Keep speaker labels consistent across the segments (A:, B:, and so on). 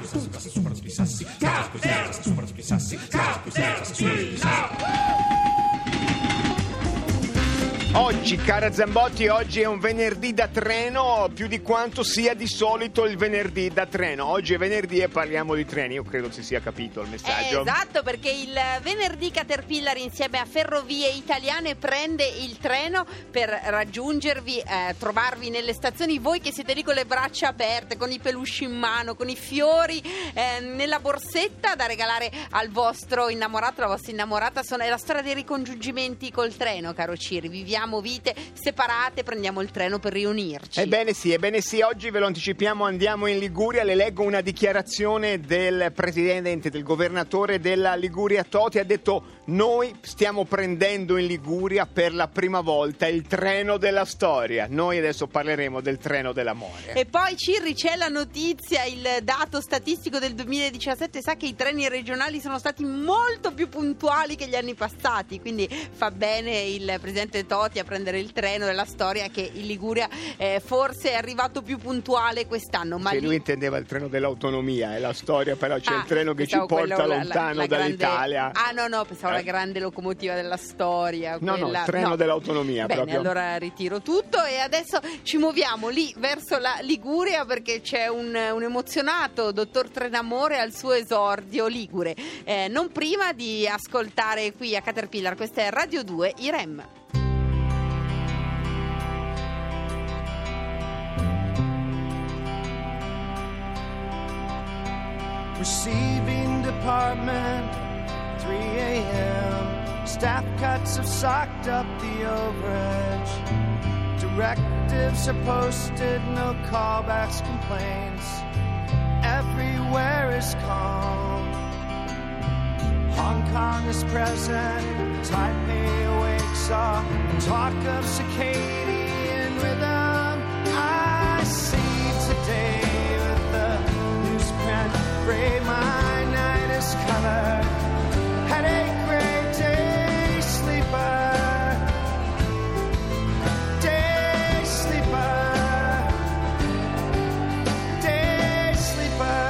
A: piezas y pasas súper deslizas. Oggi, cara Zambotti, oggi è un venerdì da treno più di quanto sia di solito il venerdì da treno. Oggi è venerdì e parliamo di treni, io credo si sia capito il messaggio.
B: esatto, perché il venerdì Caterpillar insieme a Ferrovie Italiane prende il treno per raggiungervi, eh, trovarvi nelle stazioni, voi che siete lì con le braccia aperte, con i peluche in mano, con i fiori eh, nella borsetta da regalare al vostro innamorato, alla vostra innamorata. È la storia dei ricongiungimenti col treno, caro Ciri. Viviamo vite separate, prendiamo il treno per riunirci.
A: Ebbene sì, ebbene sì, oggi ve lo anticipiamo, andiamo in Liguria, le leggo una dichiarazione del presidente, del governatore della Liguria Toti, ha detto noi stiamo prendendo in Liguria per la prima volta il treno della storia, noi adesso parleremo del treno dell'amore.
B: E poi Cirri c'è la notizia, il dato statistico del 2017 sa che i treni regionali sono stati molto più puntuali che gli anni passati, quindi fa bene il presidente Totti a prendere il treno della storia che in Liguria eh, forse è arrivato più puntuale quest'anno. Ma
A: Che
B: lì-
A: lui intendeva il treno dell'autonomia, è la storia, però c'è
B: Ah,
A: il treno che ci porta
B: quello, la- la-
A: lontano
B: la grande-
A: dall'Italia.
B: Ah no no, pensavo
A: Eh.
B: la grande locomotiva della storia.
A: No, no,
B: quella-
A: il treno dell'autonomia
B: Bene,
A: proprio.
B: allora ritiro tutto e adesso ci muoviamo lì verso la Liguria perché c'è un, un emozionato dottor Trenamore al suo esordio ligure. Eh, non prima di ascoltare qui a Caterpillar, questa è Radio 2 Irem.
C: Receiving department, 3 a.m. Staff cuts have socked up the overage. Directives are posted, no callbacks, complaints. Everywhere is calm. Hong Kong is present, Taipei awakes all talk of circadian rhythm. Gray, my night is colored. Headache, gray, day sleeper. Day sleeper. Day sleeper.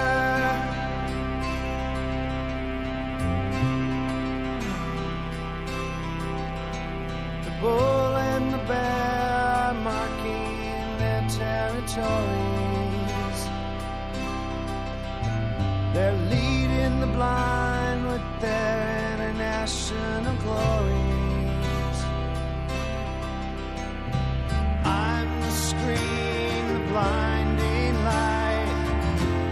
C: The bull and the bear marking their territories. They're leading the blind with their international glories. I'm the screen, the blinding light.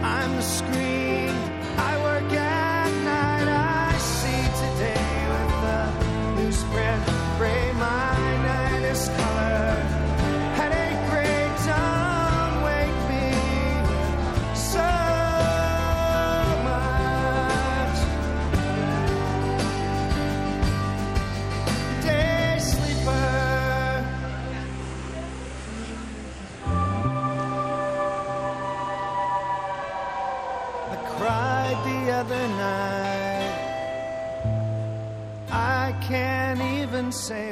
C: I'm the screen. I work at night. I see today with the newsprint gray. My night is colored.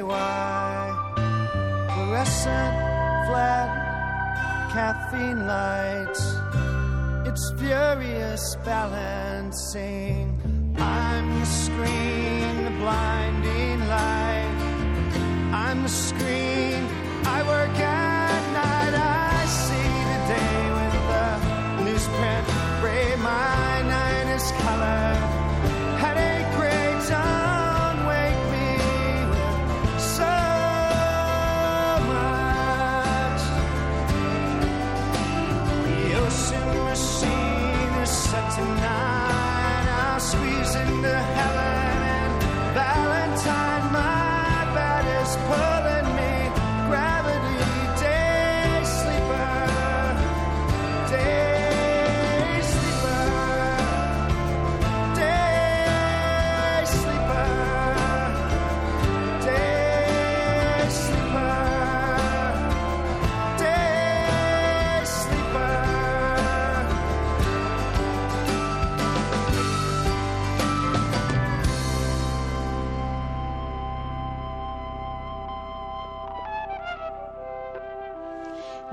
C: Why. Fluorescent, flat, caffeine lights. It's furious balancing. I'm the screen, the blinding light. I'm the screen.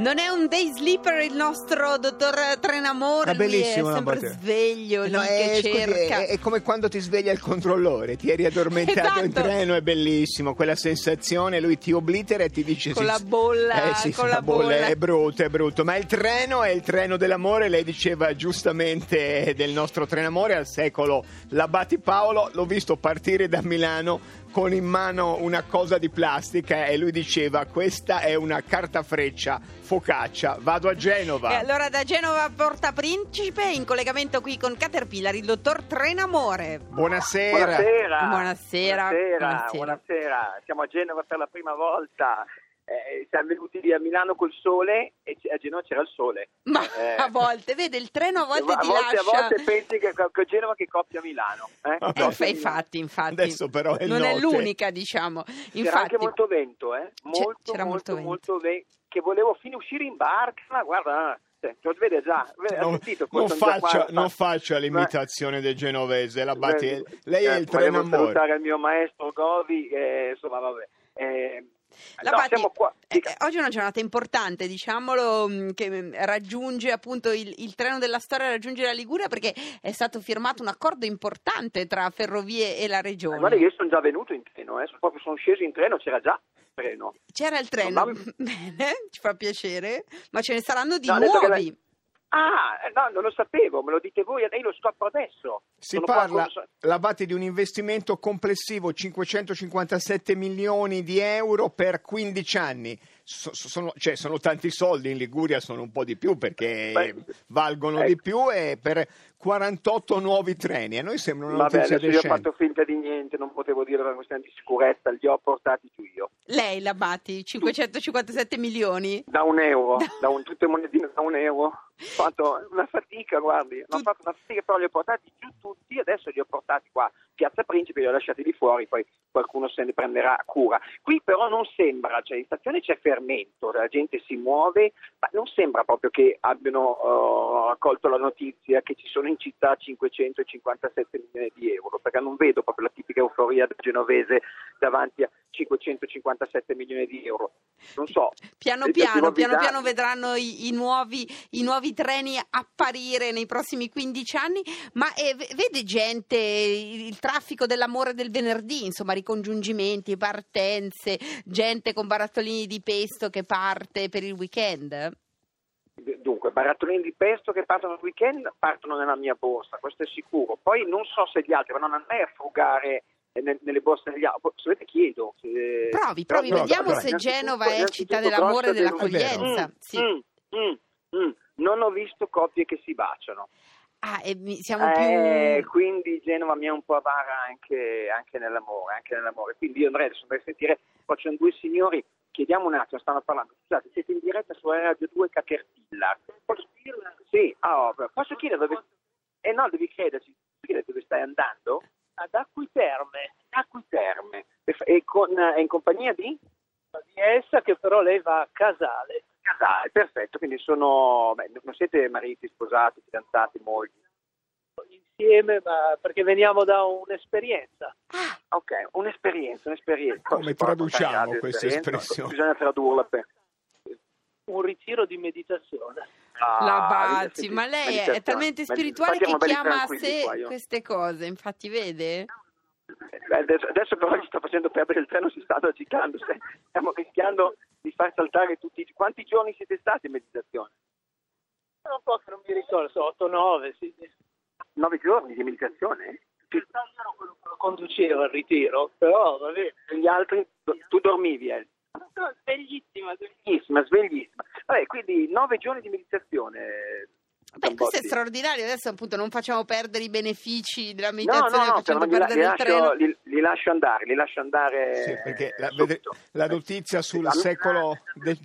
B: Non è un day sleeper il nostro dottor Trenamore,
A: Ma
B: lui è
A: bellissimo la
B: sempre
A: battuta.
B: sveglio,
A: No,
B: lì
A: è,
B: che
A: scusi,
B: cerca.
A: è- è come quando ti sveglia il controllore, ti eri addormentato in
B: Esatto.
A: treno, è bellissimo, quella sensazione, lui ti oblitera e ti dice
B: Con
A: sì,
B: la bolla,
A: eh, sì,
B: con la bolla.
A: è brutto, è brutto, ma il treno è il treno dell'amore, lei diceva giustamente del nostro trenamore al secolo l'Abati Paolo, l'ho visto partire da Milano con in mano una cosa di plastica e lui diceva questa è una carta freccia, focaccia, vado a Genova.
B: E allora da Genova a Porta Principe, in collegamento qui con Caterpillar, il dottor Trenamore.
A: Buonasera.
B: Buonasera.
D: Buonasera. Buonasera.
B: Buonasera.
D: buonasera. Siamo a Genova per la prima volta. Eh, siamo venuti lì a Milano col sole e a Genova c'era il sole.
B: Ma
D: Eh,
B: a volte, vede, il treno a volte
D: a
B: ti
D: volte,
B: lascia...
D: a volte pensi che, che Genova che coppia Milano. Eh?
B: Eh,
D: Coppia
B: infatti, infatti.
A: Adesso però è
B: non è
A: notte.
B: l'unica, diciamo.
D: C'era
B: Infatti,
D: anche molto vento, eh? Molto,
B: c'era molto
D: molto,
B: vento.
D: molto vento. Che volevo fine uscire in barca, ma guarda, eh, lo vede già.
A: Non,
D: sentito,
A: non faccia, non faccia l'imitazione del genovese, la Batti-
D: Eh,
A: lei è
D: eh,
A: il treno
D: volevo
A: amore.
D: salutare il mio maestro Govi, eh, insomma, vabbè. Eh,
B: La
D: no, siamo qua.
B: eh, oggi è una giornata importante, diciamolo, mh, che mh, raggiunge appunto il, il treno della storia, raggiunge la Liguria perché è stato firmato un accordo importante tra Ferrovie e la Regione.
D: Eh, Guarda io sono già venuto in treno, eh, sono proprio sono sceso in treno, c'era già il treno.
B: C'era il treno,
D: Ma-
B: bene, ci fa piacere, ma ce ne saranno di
D: No,
B: nuovi.
D: Ah, no, non lo sapevo, me lo dite voi, e io lo scopro adesso.
A: Si
D: Sono
A: parla,
D: con-
A: la Batti, di un investimento complessivo 557 milioni di euro per 15 anni. So- so- sono, cioè, sono tanti soldi, in Liguria sono un po' di più perché
D: Beh,
A: valgono
D: ecco.
A: di più e per 48 nuovi treni. A noi sembra una
D: Vabbè,
A: notizia
D: adesso io ho
A: decente.
D: fatto finta di niente, non potevo dire per questione di sicurezza, li ho portati giù io.
B: Lei la Batti, 557 milioni.
D: Da un euro, da un, tutte monetine da un euro. Ho fatto una fatica, guardi, ho
B: Tut-
D: fatto una fatica, però li ho portati giù tutti, adesso li ho portati qua, Piazza Principe, li ho lasciati lì fuori, poi qualcuno se ne prenderà cura. Qui però non sembra, cioè in stazione c'è fermento, la gente si muove, ma non sembra proprio che abbiano eh, accolto la notizia che ci sono in città 557 milioni di euro, perché non vedo proprio la tipica euforia del genovese davanti a 557 milioni di euro. Non so.
B: Piano piano, piano piano vedranno i, i nuovi, i nuovi treni apparire nei prossimi 15 anni, ma eh, vede gente, il, traffico dell'amore del venerdì, insomma ricongiungimenti, partenze, gente con barattolini di pesto che parte per il weekend?
D: Dunque, barattolini di pesto che partono il weekend partono nella mia borsa, questo è sicuro. Poi non so se gli altri vanno a me a frugare eh, ne- nelle borse degli altri. Se volete chiedo. se-
B: Provi, provi,
D: no,
B: vediamo
D: allora,
B: se Genova è città dell'amore e dell'accoglienza.
D: Mm,
B: Sì.
D: mm, mm, mm. Non ho visto coppie che si baciano.
B: Ah, e siamo
D: Eh,
B: più...
D: quindi Genova mi è un po' avara anche, anche nell'amore, anche nell'amore. Quindi io andrei adesso andrei a sentire, poi c'erano due signori, chiediamo un attimo, stanno parlando. Scusate, siete in diretta su Radio 2 Caterpillar. Posso dirla? Sì, ah, oh, posso chiedere dove... Eh no, devi crederci. Posso chiedere dove stai andando? Ad Acqui Terme. Acqui Terme. E, e con, eh, in compagnia di? Di essa che però lei va a Casale. Casale, perfetto. Quindi sono... Beh, non siete mariti, sposati, fidanzati, mogli?
E: insieme, ma perché veniamo da un'esperienza.
B: Ah,
D: Ok, un'esperienza, un'esperienza.
A: Come traduciamo questa espressione?
D: Bisogna tradurla per...
E: Un ritiro di meditazione.
B: la
D: Ah,
B: Bazzi,
D: senti,
B: ma lei è talmente spirituale che chiama a sé queste cose, infatti vede?
D: Eh, Adesso, adesso però gli sta facendo perdere il treno, si stanno agitando, stiamo rischiando di far saltare tutti. Quanti giorni siete stati in meditazione?
E: Un po' che non mi ricordo, sono 8-9, sì. sì.
D: Nove giorni di meditazione?
E: Realtà io ero quello che lo conduceva il ritiro, però va bene.
D: Gli altri? Tu dormivi, eh?
E: No, Sveglissima,
D: Sveglissima, sveglissima. Vabbè, quindi nove giorni di meditazione.
B: Beh, questo è straordinario. Adesso appunto non facciamo perdere i benefici della
D: No,
B: meditazione
D: no, no, però li, la-
B: perdere
D: li
B: il treno.
D: lascio, li, li lascio andare, li lascio andare.
A: Sì, perché la, la notizia sul secolo del-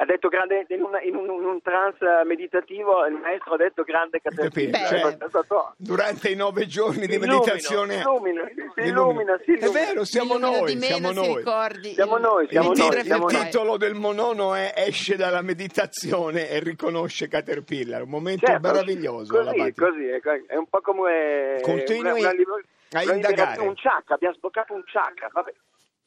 D: Ha detto grande, in, una- in un, in un trance meditativo, il maestro ha detto grande caterpillar.
A: cioè, durante i nove giorni di
D: Illumino,
A: meditazione
D: illumina, si illumina, si
A: È
D: illumina.
A: vero, siamo noi,
B: di meno,
A: siamo
B: si
A: noi.
B: ricordi
D: Siamo
B: il-
D: noi,
B: il
D: siamo
A: il,
D: noi, siamo
A: il
D: noi.
A: titolo del monono è Esce dalla meditazione e riconosce Caterpillar, un momento
D: Certo,
A: meraviglioso.
D: Così, così, è è un po' come
A: Continui
D: una- una liber-
A: a
D: una
A: indagare.
D: un chakra, abbiamo sbloccato un chakra. Vabbè.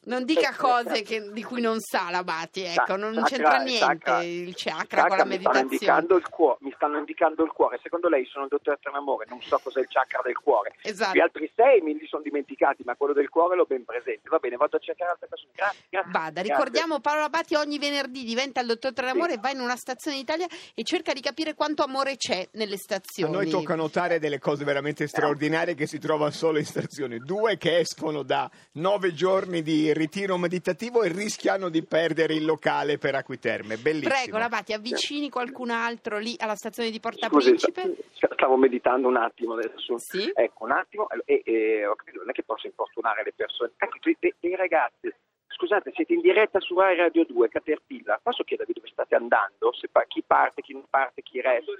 B: Non dica cose
D: eh,
B: che- di cui non sa la Bati, ecco, non
D: chakra-
B: c'entra niente
D: chakra-
B: il chakra
D: chakra
B: con la
D: mi stanno
B: meditazione.
D: indicando il cuore, mi stanno indicando il cuore. Secondo lei sono il dottor Trenamore, non so cos'è il chakra del cuore.
B: Esatto.
D: Gli altri sei me li sono dimenticati, ma quello del cuore l'ho ben presente. Va bene, vado a cercare altre persone. Grazie, grazie.
B: Vada,
D: grazie.
B: ricordiamo Paola Bati ogni venerdì diventa il dottor Trenamore,
D: Sì.
B: va in una stazione d'Italia e cerca di capire quanto amore c'è nelle
A: A
B: stazioni.
A: noi tocca notare delle cose veramente straordinarie che si trovano solo in stazione. Due che escono da nove giorni di ritiro meditativo e rischiano di perdere il locale per Acquiterme. Bellissimo.
B: Prego, la Bati, avvicini qualcun altro lì alla stazione di Porta
D: Scusi,
B: Principe.
D: sta- stavo meditando un attimo adesso.
B: Sì.
D: Ecco, un attimo, e, e non è che posso importunare le persone. Ecco, dei, dei- dei ragazzi, scusate, siete in diretta su Rai Radio 2, Caterpillar. Posso chiedervi dove state andando? Se pa- chi parte, chi non parte, chi resta?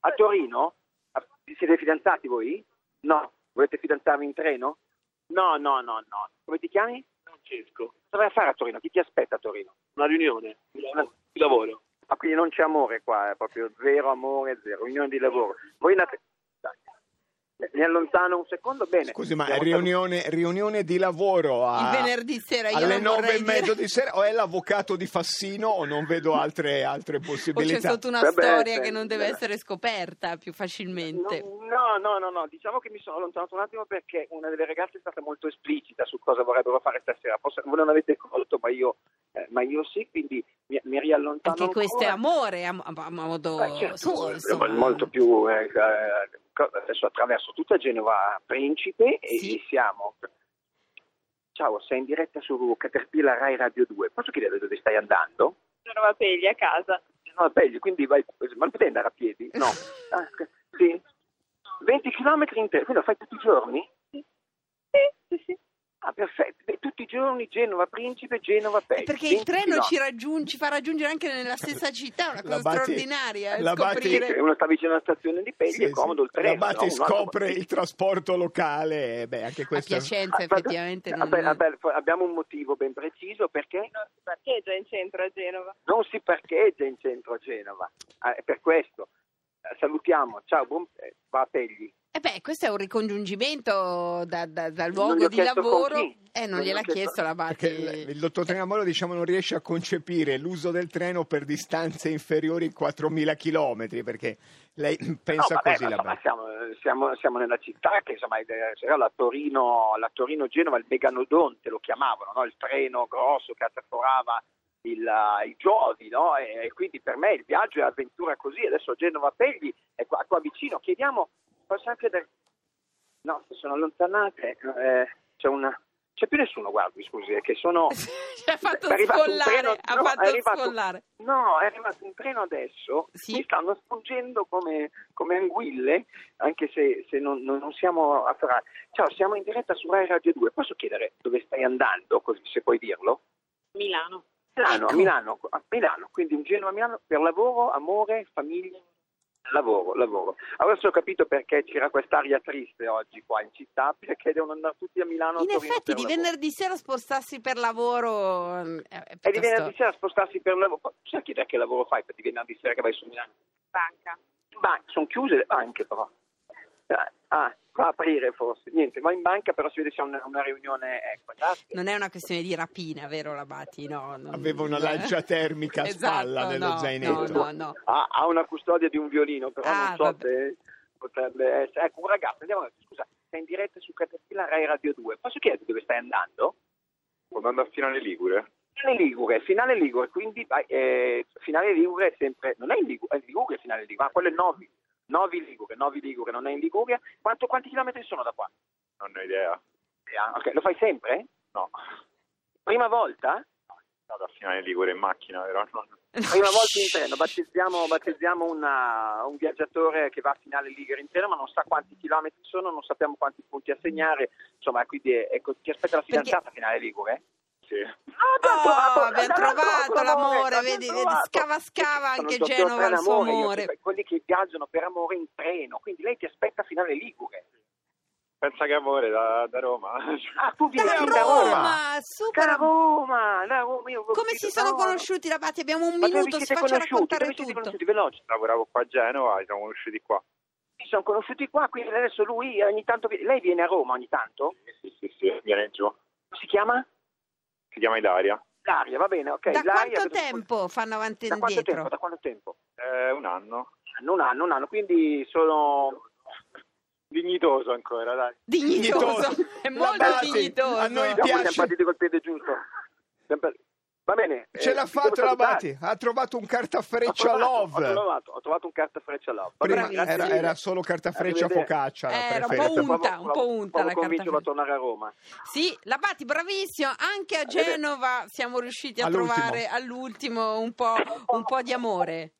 D: A Torino? A- siete fidanzati voi? No. Volete fidanzarvi in treno? No, no, no, no. Come ti chiami? Francesco. Cosa vai a fare a Torino? Chi ti aspetta a Torino? Una riunione. Di lavoro. Ma quindi non c'è amore qua, è proprio zero amore, zero. Riunione di lavoro. Voi andate... Dai. Mi allontano un secondo, bene.
A: Scusi, ma è riunione, riunione di lavoro a-
B: Il venerdì sera
A: alle nove e mezzo
B: dire-
A: di sera o è l'avvocato di Fassino o non vedo altre, altre
B: O c'è
A: possibilità?
B: sotto una
D: Vabbè,
B: storia
D: sì,
B: che non deve
D: sì.
B: essere scoperta più facilmente.
D: No, no, no, no, diciamo che mi sono allontanato un attimo perché una delle ragazze è stata molto esplicita su cosa vorrebbero fare stasera. Forse voi non avete colto, ma io, eh, ma io sì, quindi mi, mi riallontano
B: Anche questo è
D: ancora.
B: amore a, a- a modo
D: Beh, certo,
B: suo,
D: eh,
B: insomma.
D: molto più eh, eh, adesso attraverso tutta Genova Principe e
B: Sì.
D: siamo ciao sei in diretta su Caterpillar Rai Radio 2 posso chiedere dove stai andando?
F: Genova Pegli a casa.
D: No, Pegli, quindi vai ma non puoi andare a piedi? no Ah, sì 20 km in te quindi lo fai tutti i giorni?
F: Sì, sì, sì.
D: Ah perfetto tutti i giorni Genova Principe Genova Pegli
B: Perché il
D: 20
B: treno ci, raggiunge, ci fa raggiungere anche nella stessa città, una cosa
A: La Bati-
B: straordinaria. eh,
A: la Bati-
B: scoprire.
D: Se uno sta vicino alla stazione di Pegli
A: Sì,
D: è comodo il treno
A: La Bati
D: no? Un altro-
A: scopre il trasporto locale, e beh, anche
B: A
A: questo
B: Piacenza
D: Aspetta,
B: effettivamente non...
D: vabbè, vabbè, abbiamo un motivo ben preciso perché
F: Non si parcheggia in centro a Genova.
D: non si parcheggia in centro a Genova. Ah, è per questo. Eh, salutiamo, ciao, buon, eh, va a Pegli.
B: Eh beh, questo è un ricongiungimento da- da- dal luogo di lavoro. Eh, non
D: Non gli
B: gliel'ha
D: chiesto-
B: chiesto la
A: Perché
B: Bati.
A: il, dottor Trenamolo diciamo, non riesce a concepire l'uso del treno per distanze inferiori ai 4.000 km perché lei pensa
D: No, vabbè,
A: così
D: ma
A: la Bati.
D: siamo, siamo- siamo nella città che insomma, eh, c'era la Torino, la Torino-Genova, il meganodonte lo chiamavano, no? il treno grosso che attraforava il, eh, i Giovi, no? e, e quindi per me il viaggio è avventura così, adesso Genova-Pegli è qua, qua vicino, chiediamo, posso anche chiedere, no, si sono allontanate, eh, c'è una... C'è più nessuno, guardi, scusi, è che sono...
B: Ci ha fatto
D: è arrivato un
B: sfollare,
D: treno-
B: ha
D: no,
B: fatto
D: è arrivato-
B: sfollare.
D: No, è arrivato un treno adesso,
B: Sì.
D: mi stanno spungendo come, come anguille, anche se, se non, non- non siamo a Ferrari. Ciao, siamo in diretta su Rai Radio 2, posso chiedere dove stai andando, così se puoi dirlo?
F: Milano.
D: Milano,
B: Ecco.
D: a Milano, a Milano, quindi un Genova a Milano per lavoro, amore, famiglia, lavoro, lavoro. Adesso ho capito perché c'era quest'aria triste oggi qua in città, perché devono andare tutti a Milano. a
B: In
D: Torino
B: effetti di venerdì sera spostarsi per lavoro eh, è
D: E di
B: piuttosto-
D: venerdì sera spostarsi per lavoro. Sai chiedere che lavoro fai per di venerdì sera che vai su Milano?
F: Banca.
D: Banca, sono chiuse le banche però. Ah, Ah, va a aprire forse. Niente, va in banca però si vede c'è una, una riunione. Ecco.
B: Non è una questione di rapina, vero Labati? No, non-
A: Aveva una lancia termica a
B: Esatto,
A: spalla nello
B: no,
A: zainetto.
B: No, no, no.
D: Ha, ha una custodia di un violino, però
B: Ah,
D: non so
B: vabbè.
D: se potrebbe essere. Ecco, un ragazzo, andiamo avanti. Scusa, sei in diretta su Caterpillar Rai Radio 2. Posso chiederti dove stai andando?
G: Andando a Finale Ligure.
D: Finale Ligure, finale Ligure, quindi eh, finale Ligure è sempre, non è in Ligure, è in Ligure finale Ligure, ma quello è Novi, Novi Ligure, Novi Ligure, non è in Liguria. Quanto, quanti chilometri sono da qua?
G: Non ho idea.
D: Ah, ok, lo fai sempre?
G: No,
D: Prima volta?
G: vado a Finale Ligure in macchina, però non...
D: Prima volta in treno, battezziamo, battezziamo una- un viaggiatore che va a finale Ligure in treno, ma non sa quanti chilometri sono, non sappiamo quanti punti assegnare, insomma, quindi ecco, ti aspetta la fidanzata a finale Ligure?
G: Sì.
B: Oh, abbiamo trovato l'amore, vedi, scava scava anche Genova il suo amore.
D: quelli che viaggiano per amore in treno, quindi lei ti aspetta a finale Ligure.
G: Pensa che amore da, da Roma.
D: Ah, tu vieni
B: Da
D: da Roma!
B: Roma,
D: Da
B: super.
D: Roma, da Roma, io
B: Come si sono conosciuti Labati? Abbiamo un
D: Ma
B: minuto, faccia
D: conosciuti?
B: raccontare
D: Dove
B: tutto.
D: conosciuti? Veloce.
G: Lavoravo qua a Genova, ci siamo conosciuti qua.
D: Si sono conosciuti qua, quindi adesso lui ogni tanto... Lei viene a Roma ogni tanto?
G: Sì, sì, sì, viene giù.
D: Si chiama?
G: Si chiama Ilaria.
D: Ilaria, va bene, ok.
B: da
D: Ilaria,
B: quanto tempo fanno avanti e
D: Da quanto
B: indietro?
D: tempo? Da quanto tempo?
G: Eh, un anno.
D: Non hanno, non hanno, quindi sono...
G: Dignitoso ancora, dai.
B: Dignitoso, è molto dignitoso.
A: a noi piace.
D: siamo partiti col piede giusto. Sempre- Va bene.
A: Ce
D: eh,
A: l'ha
D: salutare.
A: l'Abate, ha trovato un
D: Ho
A: cartafreccia
D: trovato-
A: love.
D: Ho trovato, ho trovato un cartafreccia love. Va
A: Prima
D: bene, grazie
A: era, era solo cartafreccia focaccia la
B: Era un po' unta, un po' unta la
D: convincerlo a tornare a Roma.
B: Sì, Labati, bravissimo. Anche a Genova siamo riusciti a
A: All'ultimo.
B: trovare all'ultimo un po', un po' di amore.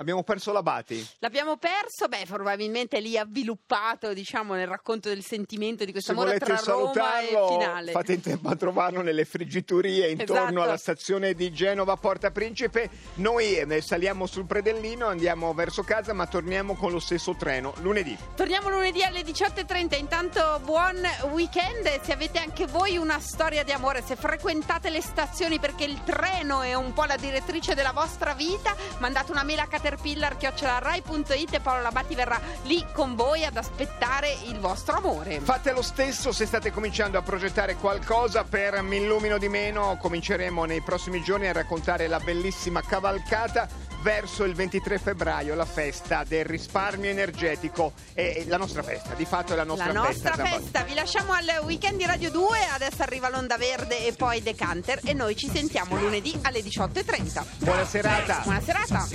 A: Abbiamo perso l'Abati.
B: L'abbiamo perso, beh, probabilmente lì avviluppato, diciamo, nel racconto del sentimento di questo amore tra Roma e finale.
A: fate in tempo a trovarlo nelle friggitorie intorno
B: Esatto.
A: alla stazione di Genova Porta Principe. Noi eh, saliamo sul predellino, andiamo verso casa, ma torniamo con lo stesso treno lunedì.
B: Torniamo lunedì alle 18.30. Intanto buon weekend. Se avete anche voi una storia di amore, se frequentate le stazioni perché il treno è un po' la direttrice della vostra vita, mandate una mail a caterpillar.rai.it e Paolo Labatti verrà lì con voi ad aspettare il vostro amore.
A: Fate lo stesso se state cominciando a progettare qualcosa per Mi illumino di meno. Cominceremo nei prossimi giorni a raccontare la bellissima cavalcata verso il 23 febbraio, la festa del risparmio energetico. E la nostra festa, di fatto è la nostra
B: la
A: festa.
B: nostra
A: Zabba.
B: festa, vi lasciamo al weekend di Radio 2, adesso arriva l'onda verde e poi Decanter e noi ci sentiamo lunedì alle 18.30.
A: Buona serata.
B: Buona serata.